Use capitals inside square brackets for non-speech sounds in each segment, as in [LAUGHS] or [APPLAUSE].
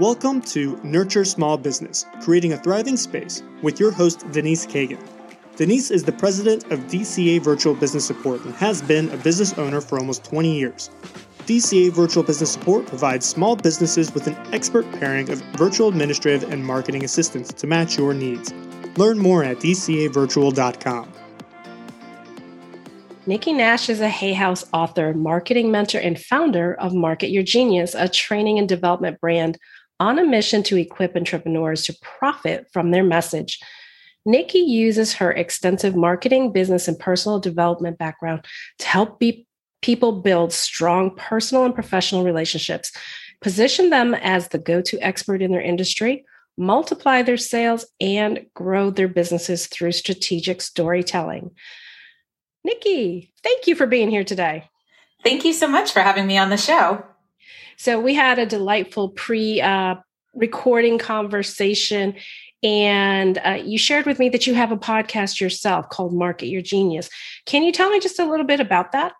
Welcome to Nurture Small Business, creating a thriving space with your host, Denise Kagan. Denise is the president of DCA Virtual Business Support and has been a business owner for almost 20 years. DCA Virtual Business Support provides small businesses with an expert pairing of virtual administrative and marketing assistance to match your needs. Learn more at dcavirtual.com. Nikki Nash is a Hay House author, marketing mentor, and founder of Market Your Genius, a training and development brand on a mission to equip entrepreneurs to profit from their message. Nikki uses her extensive marketing, business, and personal development background to help be, people build strong personal and professional relationships, position them as the go to expert in their industry, multiply their sales, and grow their businesses through strategic storytelling. Nikki, thank you for being here today. Thank you so much for having me on the show. So, we had a delightful pre uh, recording conversation, and uh, you shared with me that you have a podcast yourself called Market Your Genius. Can you tell me just a little bit about that?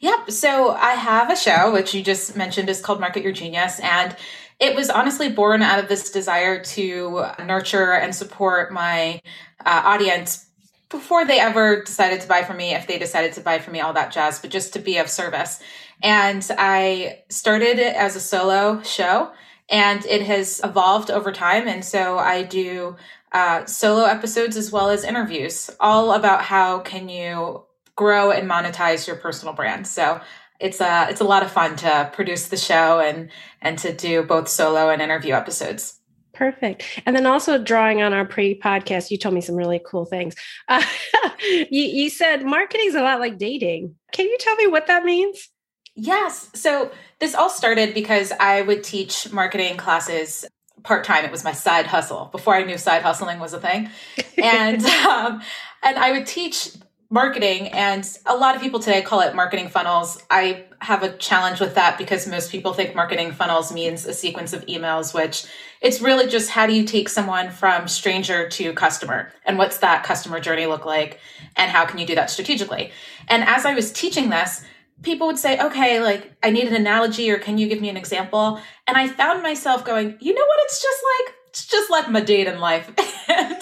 Yep. So, I have a show, which you just mentioned is called Market Your Genius. And it was honestly born out of this desire to nurture and support my uh, audience before they ever decided to buy from me, if they decided to buy from me, all that jazz, but just to be of service. And I started it as a solo show and it has evolved over time. And so I do uh, solo episodes as well as interviews, all about how can you grow and monetize your personal brand. So it's a it's a lot of fun to produce the show and and to do both solo and interview episodes. Perfect. And then also drawing on our pre podcast, you told me some really cool things. Uh, [LAUGHS] you, you said marketing is a lot like dating. Can you tell me what that means? Yes. So this all started because I would teach marketing classes part time. It was my side hustle before I knew side hustling was a thing, and [LAUGHS] um, and I would teach marketing and a lot of people today call it marketing funnels i have a challenge with that because most people think marketing funnels means a sequence of emails which it's really just how do you take someone from stranger to customer and what's that customer journey look like and how can you do that strategically and as i was teaching this people would say okay like i need an analogy or can you give me an example? And i found myself going you know what? It's just like it's just like my date in life. [LAUGHS] And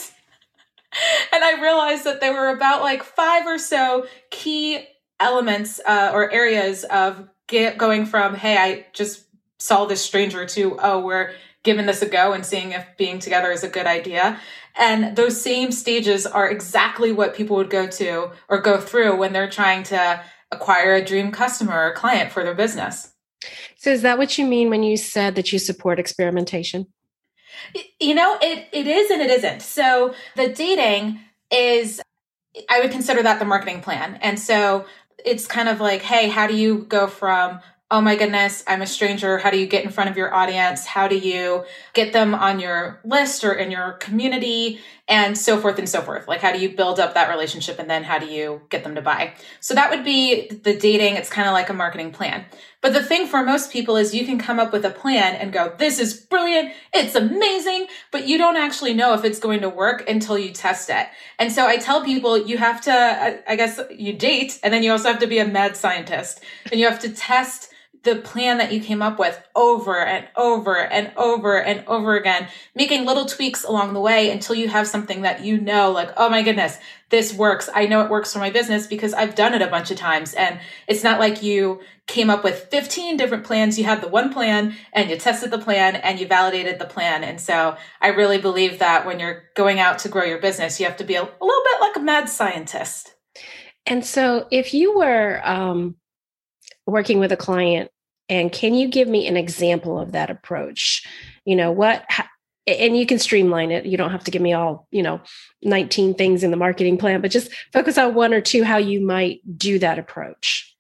and I realized that there were about like five or so key elements uh, or areas of get going from, hey, I just saw this stranger to, oh, we're giving this a go and seeing if being together is a good idea. And those same stages are exactly what people would go to or go through when they're trying to acquire a dream customer or client for their business. So, is that what you mean when you said that you support experimentation? You know, it it is and it isn't. So the dating is I would consider that the marketing plan. And so it's kind of like, hey, how do you go from oh my goodness, I'm a stranger. How do you get in front of your audience? How do you get them on your list or in your community? And so forth and so forth. Like, how do you build up that relationship and then how do you get them to buy? So that would be the dating. It's kind of like a marketing plan. But the thing for most people is you can come up with a plan and go, this is brilliant. It's amazing. But you don't actually know if it's going to work until you test it. And so I tell people you have to, I guess you date and then you also have to be a mad scientist and you have to test the plan that you came up with over and over and over and over again, making little tweaks along the way until you have something that you know, like, oh my goodness, this works. I know it works for my business because I've done it a bunch of times. And it's not like you came up with 15 different plans. You had the one plan and you tested the plan and you validated the plan. And so I really believe that when you're going out to grow your business, you have to be a, a little bit like a mad scientist. And so if you were, um, working with a client and can you give me an example of that approach? You know, what, and you can streamline it. You don't have to give me all, you know, 19 things in the marketing plan, but just focus on one or two how you might do that approach.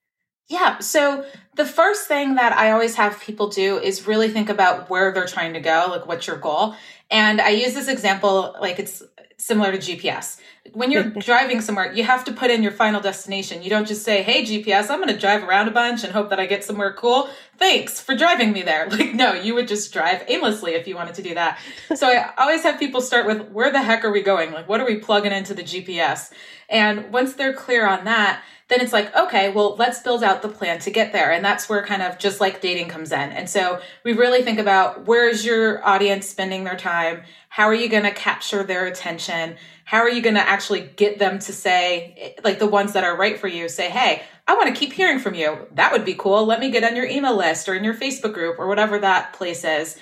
Yeah. So the first thing that I always have people do is really think about where they're trying to go, like what's your goal. And I use this example like it's similar to GPS. When you're [LAUGHS] driving somewhere, you have to put in your final destination. You don't just say, "Hey GPS, I'm going to drive around a bunch and hope that I get somewhere cool. Thanks for driving me there." [LAUGHS] Like no, you would just drive aimlessly if you wanted to do that. [LAUGHS] so I always have people start with, "Where the heck are we going? Like what are we plugging into the GPS?" And once they're clear on that, then it's like, okay, well, let's build out the plan to get there. And that's where kind of just like dating comes in. And so we really think about where is your audience spending their time? How are you going to capture their attention? How are you going to actually get them to say, like the ones that are right for you, say, hey, I want to keep hearing from you. That would be cool. Let me get on your email list or in your Facebook group or whatever that place is.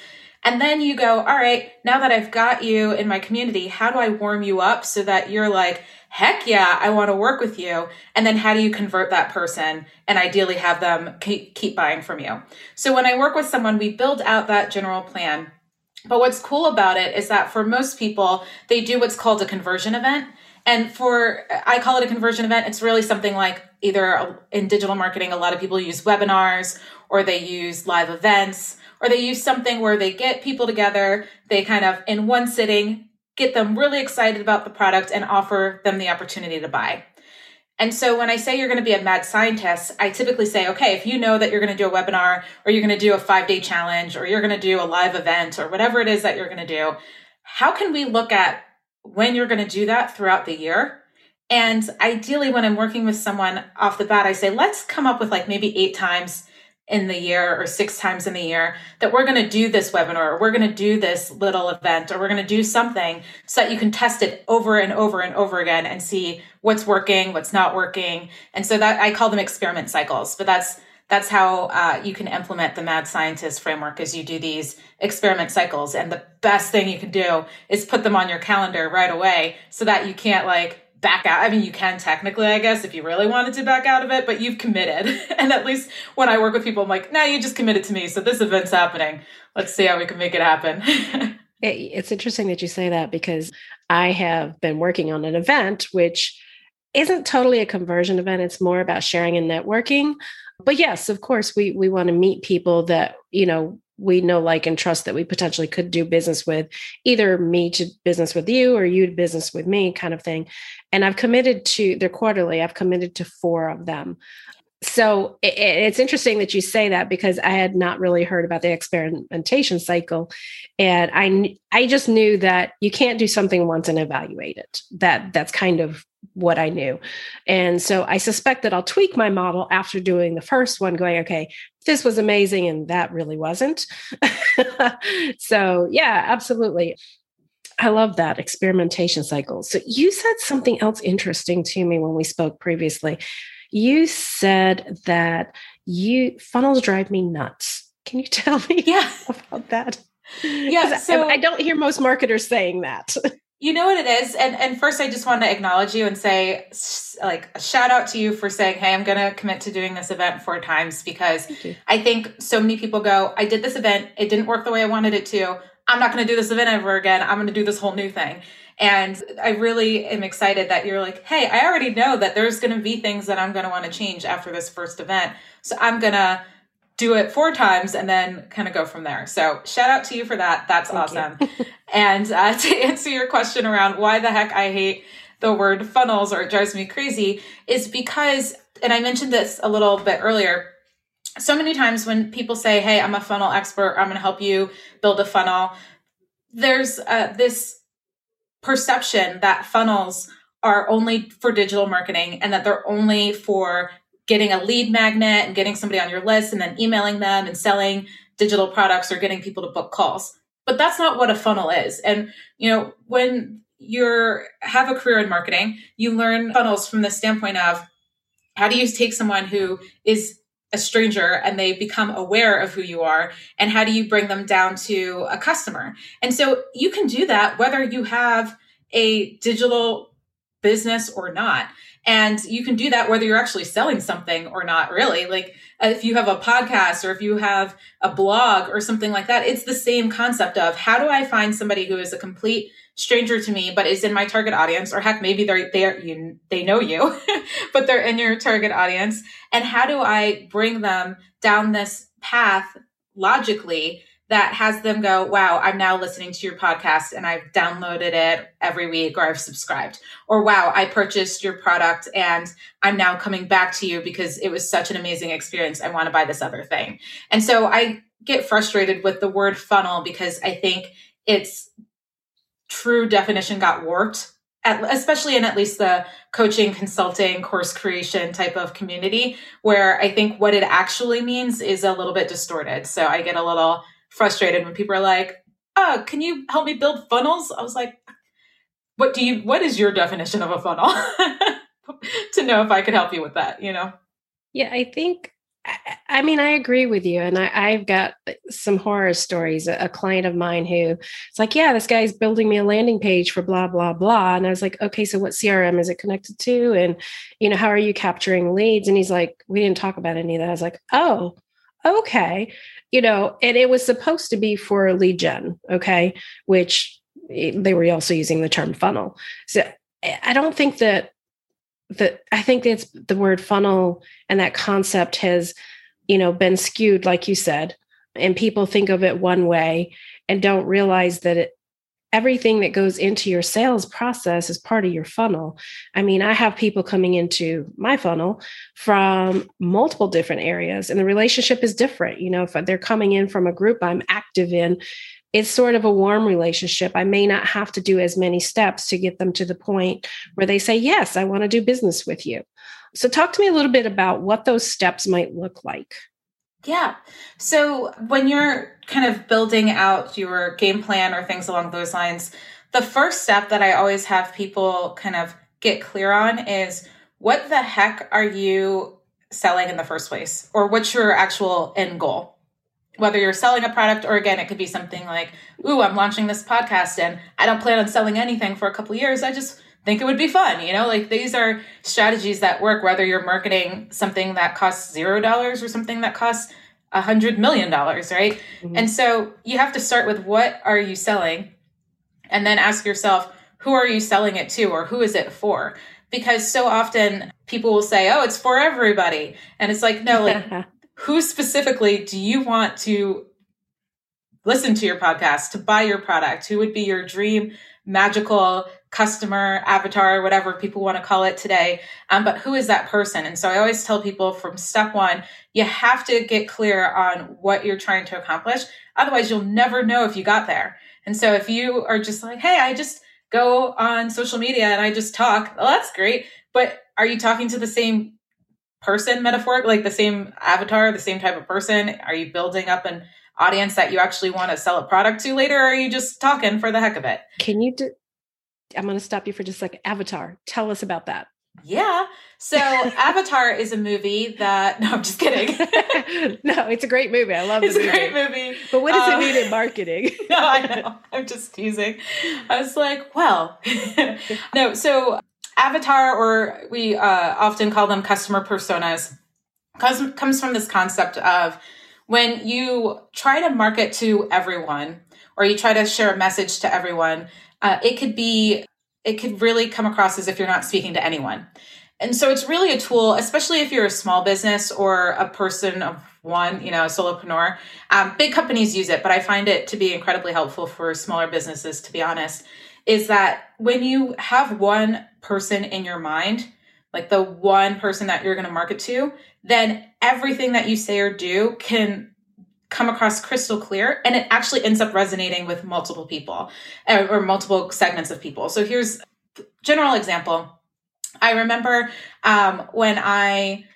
And then you go, all right, now that I've got you in my community, how do I warm you up so that you're like, heck yeah, I want to work with you. And then how do you convert that person and ideally have them keep, buying from you? So when I work with someone, we build out that general plan. But what's cool about it is that for most people, they do what's called a conversion event. And for, I call it a conversion event. It's really something like either in digital marketing, a lot of people use webinars or they use live events or they use something where they get people together, they kind of in one sitting get them really excited about the product and offer them the opportunity to buy. And so when I say you're going to be a mad scientist, I typically say, okay, if you know that you're going to do a webinar or you're going to do a five day challenge or you're going to do a live event or whatever it is that you're going to do, how can we look at when you're going to do that throughout the year? And ideally, when I'm working with someone off the bat, I say, let's come up with like maybe eight times in the year or six times in the year that we're going to do this webinar or we're going to do this little event or we're going to do something so that you can test it over and over and over again and see what's working what's not working. And so that i call them experiment cycles but that's that's how uh, you can implement the mad scientist framework as you do these experiment cycles. And the best thing you can do is put them on your calendar right away so that you can't like back out. I mean, you can technically, I guess, if you really wanted to back out of it, but you've committed. [LAUGHS] and at least when I work with people, I'm like, no, you just committed to me. So this event's happening. Let's see how we can make it happen. [LAUGHS] it's interesting that you say that because I have been working on an event which isn't totally a conversion event. It's more about sharing and networking. But yes, of course, we we want to meet people that, you know, we know, like, and trust that we potentially could do business with, either me to business with you or you to business with me, kind of thing. And I've committed to, they're quarterly, I've committed to four of them. So it, it's interesting that you say that because I had not really heard about the experimentation cycle, and I I just knew that you can't do something once and evaluate it. That that's kind of what I knew. And so I suspect that I'll tweak my model after doing the first one, going, okay, this was amazing and that really wasn't. [LAUGHS] so, yeah, absolutely. I love that experimentation cycle. So, you said something else interesting to me when we spoke previously. You said that you funnels drive me nuts. Can you [LAUGHS] tell me yeah. about that? Yeah, so I, I don't hear most marketers saying that. [LAUGHS] You know what it is, and and first I just want to acknowledge you and say like a shout out to you for saying, "Hey, I'm going to commit to doing this event four times because I think so many people go, I did this event, it didn't work the way I wanted it to. I'm not going to do this event ever again. I'm going to do this whole new thing." And I really am excited that you're like, "Hey, I already know that there's going to be things that I'm going to want to change after this first event, so I'm going to." do it four times and then kind of go from there. So shout out to you for that. That's Thank awesome. [LAUGHS] and uh, [LAUGHS] to answer your question around why the heck I hate the word funnels or it drives me crazy is because, and I mentioned this a little bit earlier. So many times when people say, Hey, I'm a funnel expert, I'm going to help you build a funnel. There's uh, this perception that funnels are only for digital marketing and that they're only for getting a lead magnet and getting somebody on your list and then emailing them and selling digital products or getting people to book calls. But that's not what a funnel is. And, you know, when you're have a career in marketing, you learn funnels from the standpoint of how do you take someone who is a stranger and they become aware of who you are and how do you bring them down to a customer. And so you can do that whether you have a digital business or not and you can do that whether you're actually selling something or not, really. Like uh, if you have a podcast or if you have a blog or something like that, it's the same concept of how do I find somebody who is a complete stranger to me, but is in my target audience, or heck, maybe they're, they're, you, they know you, [LAUGHS] but they're in your target audience. And how do I bring them down this path logically that has them go, wow, I'm now listening to your podcast and I've downloaded it every week or I've subscribed. Or wow, I purchased your product and I'm now coming back to you because it was such an amazing experience. I want to buy this other thing. And so I get frustrated with the word funnel because I think its true definition got warped at, especially in at least the coaching, consulting, course creation type of community, where I think what it actually means is a little bit distorted. So I get a little frustrated when people are like, "Oh, can you help me build funnels?" I was like, "What do you? What is your definition of a funnel?" [LAUGHS] to know if I could help you with that, you know. Yeah, I think I mean, I agree with you. And I, have got some horror stories. A, a, client of mine who it's like, yeah, this guy's building me a landing page for blah, blah, blah. And I was like, okay, so what CRM is it connected to? And, you know, how are you capturing leads? And he's like, we didn't talk about any of that. I was like, oh, okay. You know, and it was supposed to be for lead gen. Okay. Which eh, they were also using the term funnel. So I don't think that the I think it's the word funnel and that concept has, you know, been skewed, like you said, and people think of it one way and don't realize that it, everything that goes into your sales process is part of your funnel. I mean, I have people coming into my funnel from multiple different areas, and the relationship is different. You know, if they're coming in from a group I'm active in, it's sort of a warm relationship. I may not have to do as many steps to get them to the point where they say, Yes, I want to do business with you. So, talk to me a little bit about what those steps might look like. Yeah. So, when you're kind of building out your game plan or things along those lines, the first step that I always have people kind of get clear on is what the heck are you selling in the first place? Or what's your actual end goal? whether you're selling a product or again it could be something like ooh i'm launching this podcast and i don't plan on selling anything for a couple years i just think it would be fun you know? Like these are strategies that work whether you're marketing something that costs zero dollars or something that costs a hundred million dollars right? Mm-hmm. and so you have to start with what are you selling? And then ask yourself who are you selling it to or who is it for? Because so often people will say oh it's for everybody. And it's like no like [LAUGHS] who specifically do you want to listen to your podcast, to buy your product? Who would be your dream magical customer avatar, whatever people want to call it today? Um, but who is that person? And so I always tell people from step one, you have to get clear on what you're trying to accomplish. Otherwise, you'll never know if you got there. And so if you are just like, hey, I just go on social media and I just talk, well, that's great. But are you talking to the same person metaphoric, like the same avatar, the same type of person? Are you building up an audience that you actually want to sell a product to later, or are you just talking for the heck of it? Can you do? I'm going to stop you for just like Avatar. Tell us about that. Yeah. So [LAUGHS] Avatar is a movie that no, I'm just kidding. [LAUGHS] no, it's a great movie. I love it's movie. a great movie. But what does um, it mean in marketing? [LAUGHS] no, I know. I'm just teasing. I was like, well, no. So avatar, or we uh, often call them customer personas, comes, comes from this concept of when you try to market to everyone or you try to share a message to everyone, uh, it could be, it could really come across as if you're not speaking to anyone. And so it's really a tool, especially if you're a small business or a person of one, you know, a solopreneur. Um, big companies use it, but I find it to be incredibly helpful for smaller businesses, to be honest is that when you have one person in your mind, like the one person that you're going to market to, then everything that you say or do can come across crystal clear and it actually ends up resonating with multiple people uh, or multiple segments of people. So here's general example. I remember um, when I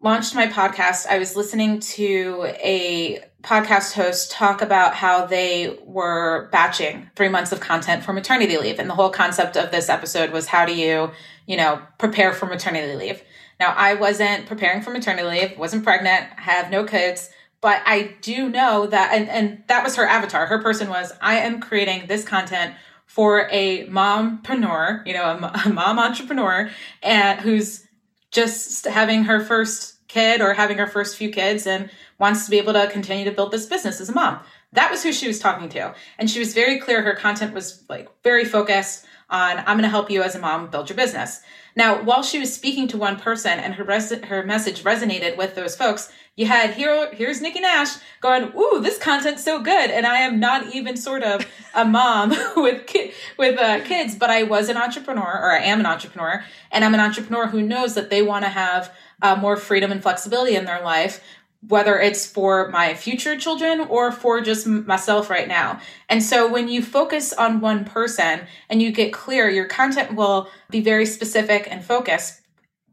launched my podcast, I was listening to a podcast host talk about how they were batching three months of content for maternity leave. And the whole concept of this episode was how do you, you know, prepare for maternity leave? Now, I wasn't preparing for maternity leave, wasn't pregnant, have no kids, but I do know that, and, and that was her avatar. Her person was, I am creating this content for a mompreneur, you know, a, a mom entrepreneur, and who's just having her first kid or having her first few kids and wants to be able to continue to build this business as a mom. That was who she was talking to. And she was very clear. Her content was like very focused on, I'm going to help you as a mom build your business. Now, while she was speaking to one person and her res- her message resonated with those folks, you had here here's Nikki Nash going, "Ooh, this content's so good," and I am not even sort of a mom [LAUGHS] with ki- with uh, kids, but I was an entrepreneur, or I am an entrepreneur, and I'm an entrepreneur who knows that they want to have uh, more freedom and flexibility in their life whether it's for my future children or for just myself right now. And so when you focus on one person and you get clear, your content will be very specific and focused,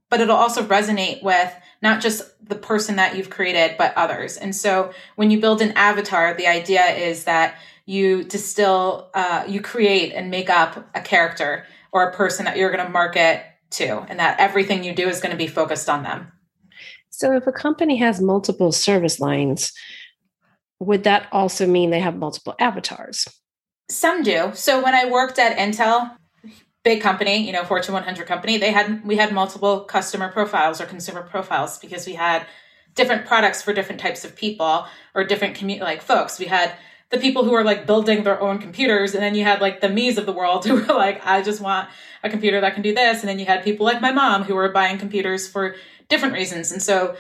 but it'll also resonate with not just the person that you've created, but others. And so when you build an avatar, the idea is that you distill, uh, you create and make up a character or a person that you're going to market to, and that everything you do is going to be focused on them. So if a company has multiple service lines, would that also mean they have multiple avatars? Some do. So when I worked at Intel, big company, you know, Fortune 100 company, they had we had multiple customer profiles or consumer profiles because we had different products for different types of people or different like folks. We had the people who are like building their own computers and then you had like the me's of the world [LAUGHS] who were like I just want a computer that can do this and then you had people like my mom who were buying computers for different reasons. And so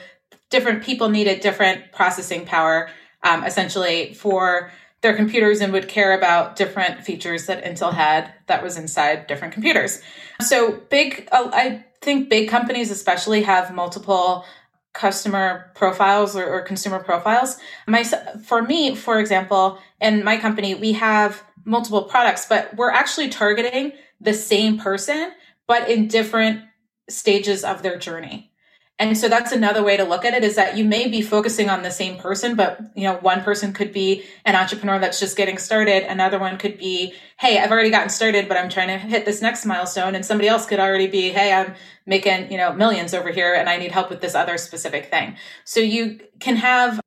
different people needed different processing power um, essentially for their computers and would care about different features that Intel had that was inside different computers. So big, uh, I think big companies especially have multiple customer profiles or, or, consumer profiles. My, for me, for example, in my company, we have multiple products, but we're actually targeting the same person, but in different stages of their journey. And so that's another way to look at it is that you may be focusing on the same person, but you know, one person could be an entrepreneur that's just getting started. Another one could be, Hey, I've already gotten started, but I'm trying to hit this next milestone. And somebody else could already be, Hey, I'm making, you know, millions over here and I need help with this other specific thing. So you can have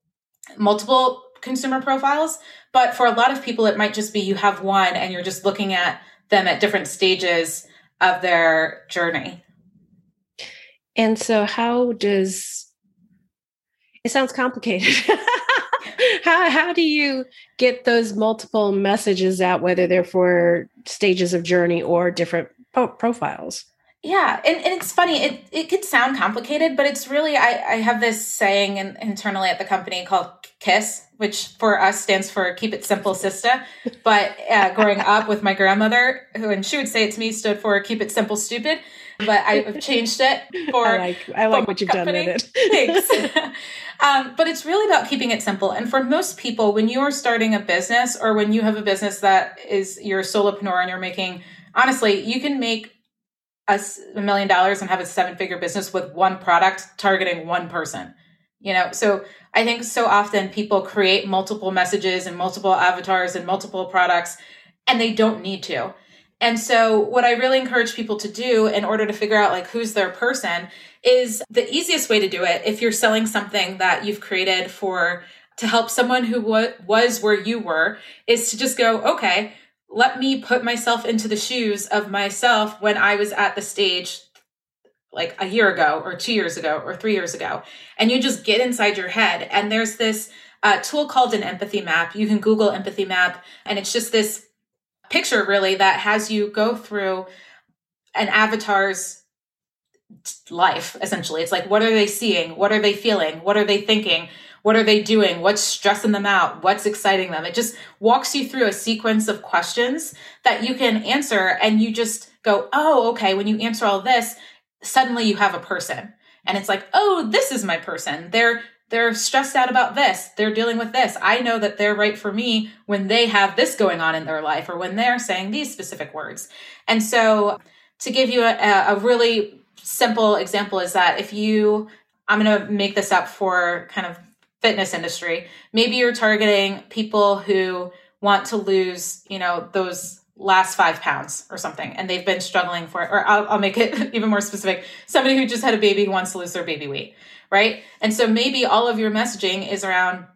multiple consumer profiles, but for a lot of people, it might just be you have one and you're just looking at them at different stages of their journey. And so, how does it sounds complicated? [LAUGHS] how how do you get those multiple messages out, whether they're for stages of journey or different po- profiles? Yeah, and, and it's funny. It it could sound complicated, but it's really I, I have this saying in, internally at the company called KISS, which for us stands for Keep It Simple Sister. But uh, growing up with my grandmother, who and she would say it to me, stood for Keep It Simple Stupid but I've changed it [LAUGHS] for. I like, I like what you've company. done with it. [LAUGHS] [LAUGHS] Thanks. um, but it's really about keeping it simple. And for most people, when you are starting a business or when you have a business that is you're a solopreneur and you're making, honestly, you can make a, a million dollars and have a seven figure business with one product targeting one person. You know, so I think so often people create multiple messages and multiple avatars and multiple products, and they don't need to and so what I really encourage people to do in order to figure out like who's their person is the easiest way to do it if you're selling something that you've created for to help someone who w- was where you were is to just go, okay, let me put myself into the shoes of myself when I was at the stage like a year ago or 2 years ago or 3 years ago. And you just get inside your head and there's this uh, tool called an empathy map. You can Google empathy map and it's just this picture really that has you go through an avatar's life essentially. It's like what are they seeing? What are they feeling? What are they thinking? What are they doing? What's stressing them out? What's exciting them? It just walks you through a sequence of questions that you can answer and you just go oh okay when you answer all this suddenly you have a person. And it's like oh this is my person. They're they're stressed out about this. They're dealing with this. I know that they're right for me when they have this going on in their life or when they're saying these specific words. And so, to give you a, a really simple example, is that if you, I'm going to make this up for kind of fitness industry, maybe you're targeting people who want to lose, you know, those last five pounds or something and they've been struggling for it. Or I'll, I'll make it [LAUGHS] even more specific. Somebody who just had a baby who wants to lose their baby weight right? And so maybe all of your messaging is around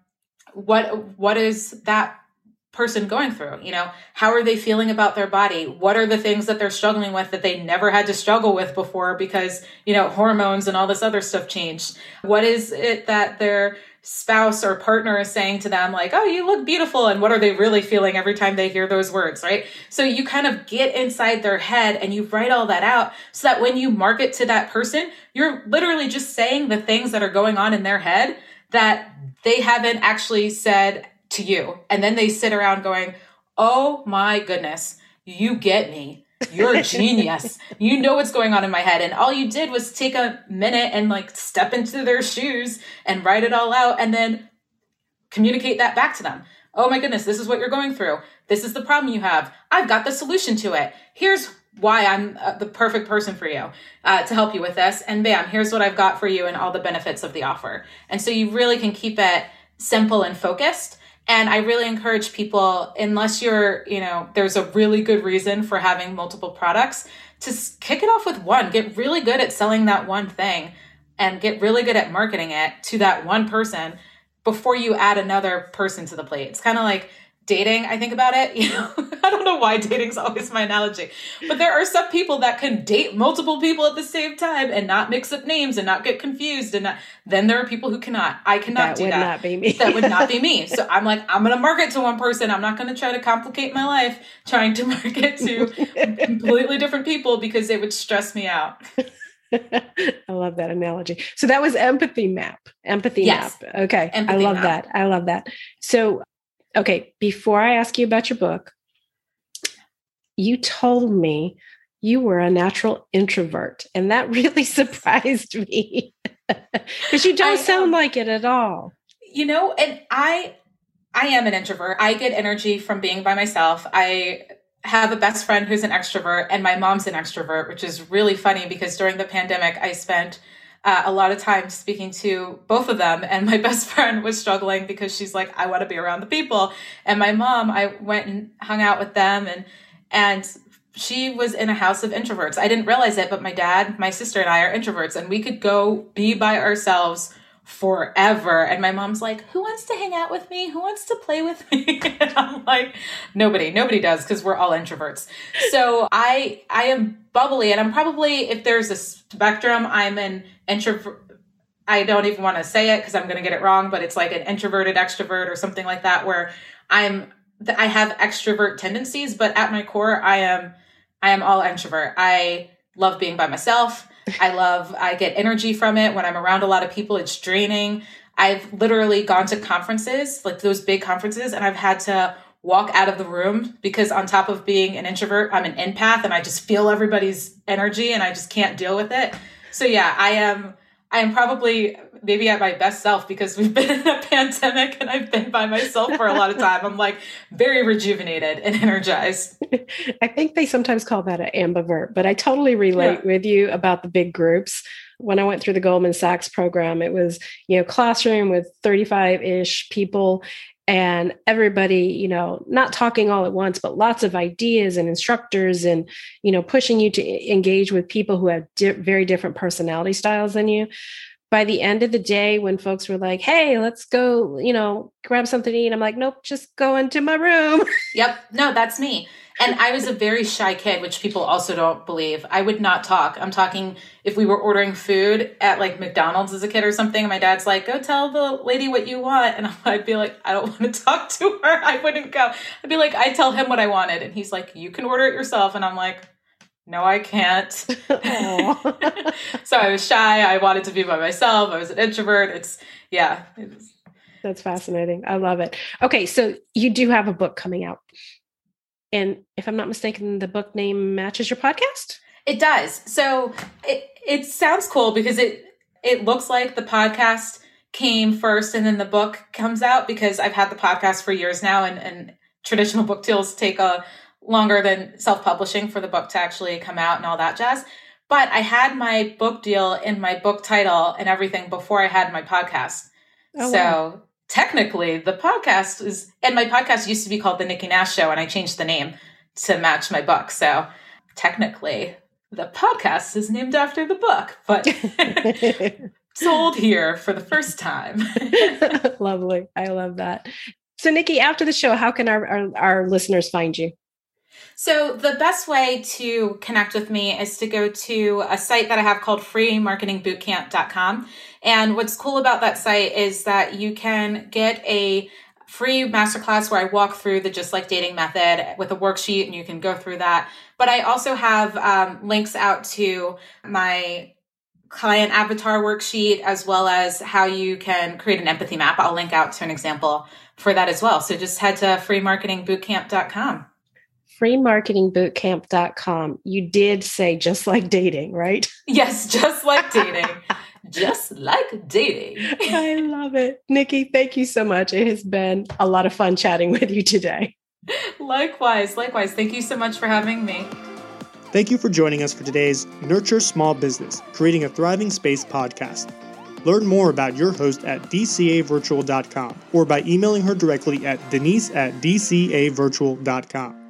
what what is that person going through? You know how are they feeling about their body? What are the things that they're struggling with that they never had to struggle with before because you know hormones and all this other stuff changed? What is it that their spouse or partner is saying to them like oh you look beautiful and what are they really feeling every time they hear those words right so you kind of get inside their head and you write all that out so that when you market to that person you're literally just saying the things that are going on in their head that they haven't actually said to you. And then they sit around going, Oh my goodness, you get me. You're a [LAUGHS] genius. you know what's going on in my head. And all you did was take a minute and like step into their shoes and write it all out and then communicate that back to them. Oh my goodness, this is what you're going through. This is the problem you have. I've got the solution to it. Here's why I'm uh, the perfect person for you uh, to help you with this. And bam, here's what I've got for you and all the benefits of the offer. And so you really can keep it simple and focused. And I really encourage people, unless you're, you know, there's a really good reason for having multiple products, to kick it off with one. Get really good at selling that one thing and get really good at marketing it to that one person before you add another person to the plate. It's kind of like dating i think about it [LAUGHS] you know i don't know why dating's always my analogy but there are some people that can date multiple people at the same time and not mix up names and not get confused and not, then there are people who cannot i cannot that do would that not be me that would not be me [LAUGHS] so i'm like i'm going to market to one person i'm not going to try to complicate my life trying to [LAUGHS] market to completely different people because it would stress me out I love that analogy. So that was empathy map. Empathy yes. map. Okay. Empathy I love map. that. I love that. So okay, before I ask you about your book, you told me you were a natural introvert, and that [LAUGHS] really surprised me [LAUGHS] because you don't sound like it at all. You know, and I I am an introvert. I get energy from being by myself. I have a best friend who's an extrovert, and my mom's an extrovert, which is really funny because during the pandemic, I spent uh, a lot of times speaking to both of them. And my [LAUGHS] best friend was struggling because she's like, I want to be around the people. And my mom, I went and hung out with them and, and she was in a house of introverts. I didn't realize it, but my dad, my sister, and I are introverts, and we could go be by ourselves forever. And my mom's like, Who wants to hang out with me? Who wants to play with me? [LAUGHS] and I'm like, Nobody, nobody does because we're all introverts. So I I am bubbly and I'm probably if there's a spectrum, I'm an introvert. I don't even want to say it because I'm going to get it wrong, but it's like an introverted extrovert or something like that where I'm I have extrovert tendencies, but at my core I am I am all introvert. I love being by myself. I love, I get energy from it. When I'm around a lot of people, it's draining. I've literally gone to conferences, like those big conferences, and I've had to walk out of the room because on top of being an introvert, I'm an empath and I just feel everybody's energy and I just can't deal with it. So yeah, I am I am probably maybe at my best self because we've been [LAUGHS] in a pandemic and I've been by myself for a lot of time. I'm like very rejuvenated and energized. I think they sometimes call that an ambivert, but I totally relate yeah. with you about the big groups. When I went through the Goldman Sachs program, it was, you know, classroom with 35 ish people and everybody you know not talking all at once but lots of ideas and instructors and you know pushing you to engage with people who have di- very different personality styles than you by the end of the day when folks were like hey let's go you know grab something to eat i'm like nope just go into my room [LAUGHS] yep no that's me and I was a very shy kid, which people also don't believe. I would not talk. I'm talking if we were ordering food at like McDonald's as a kid or something. My dad's like, "Go tell the lady what you want," and [LAUGHS] I'd be like, "I don't want to talk to her. [LAUGHS] I wouldn't go." I'd be like, "I tell him what I wanted," and he's like, "You can order it yourself," and I'm like. No, I can't. [LAUGHS] [LAUGHS] so I was shy. I wanted to be by myself. I was an introvert. It's, yeah. That's fascinating. I love it. Okay, so you do have a book coming out. And if I'm not mistaken, the book name matches your podcast? It does. So it it sounds cool because it it looks like the podcast came first and then the book comes out because I've had the podcast for years now and, and traditional book deals take a longer than self-publishing for the book to actually come out and all that jazz. But I had my book deal in my book title and everything before I had my podcast. Oh, so wow technically the podcast is and my podcast used to be called the Nikki Nash Show and I changed the name to match my book. So technically the podcast is named after the book, but [LAUGHS] [LAUGHS] sold here for the first time. [LAUGHS] Lovely. I love that. So Nikki, after the show, how can our, our, our listeners find you? So, the best way to connect with me is to go to a site that I have called freemarketingbootcamp.com. And what's cool about that site is that you can get a free masterclass where I walk through the just like dating method with a worksheet and you can go through that. But I also have um, links out to my client avatar worksheet as well as how you can create an empathy map. I'll link out to an example for that as well. So just head to freemarketingbootcamp.com freemarketingbootcamp.com. You did say just like dating, right? Yes, just like [LAUGHS] dating. just like dating. I love it. Nikki, thank you so much. It has been a lot of fun chatting with you today. Likewise, likewise. Thank you so much for having me. Thank you for joining us for today's Nurture Small Business, Creating a Thriving Space podcast. Learn more about your host at dcavirtual.com or by emailing her directly at denise at dcavirtual.com.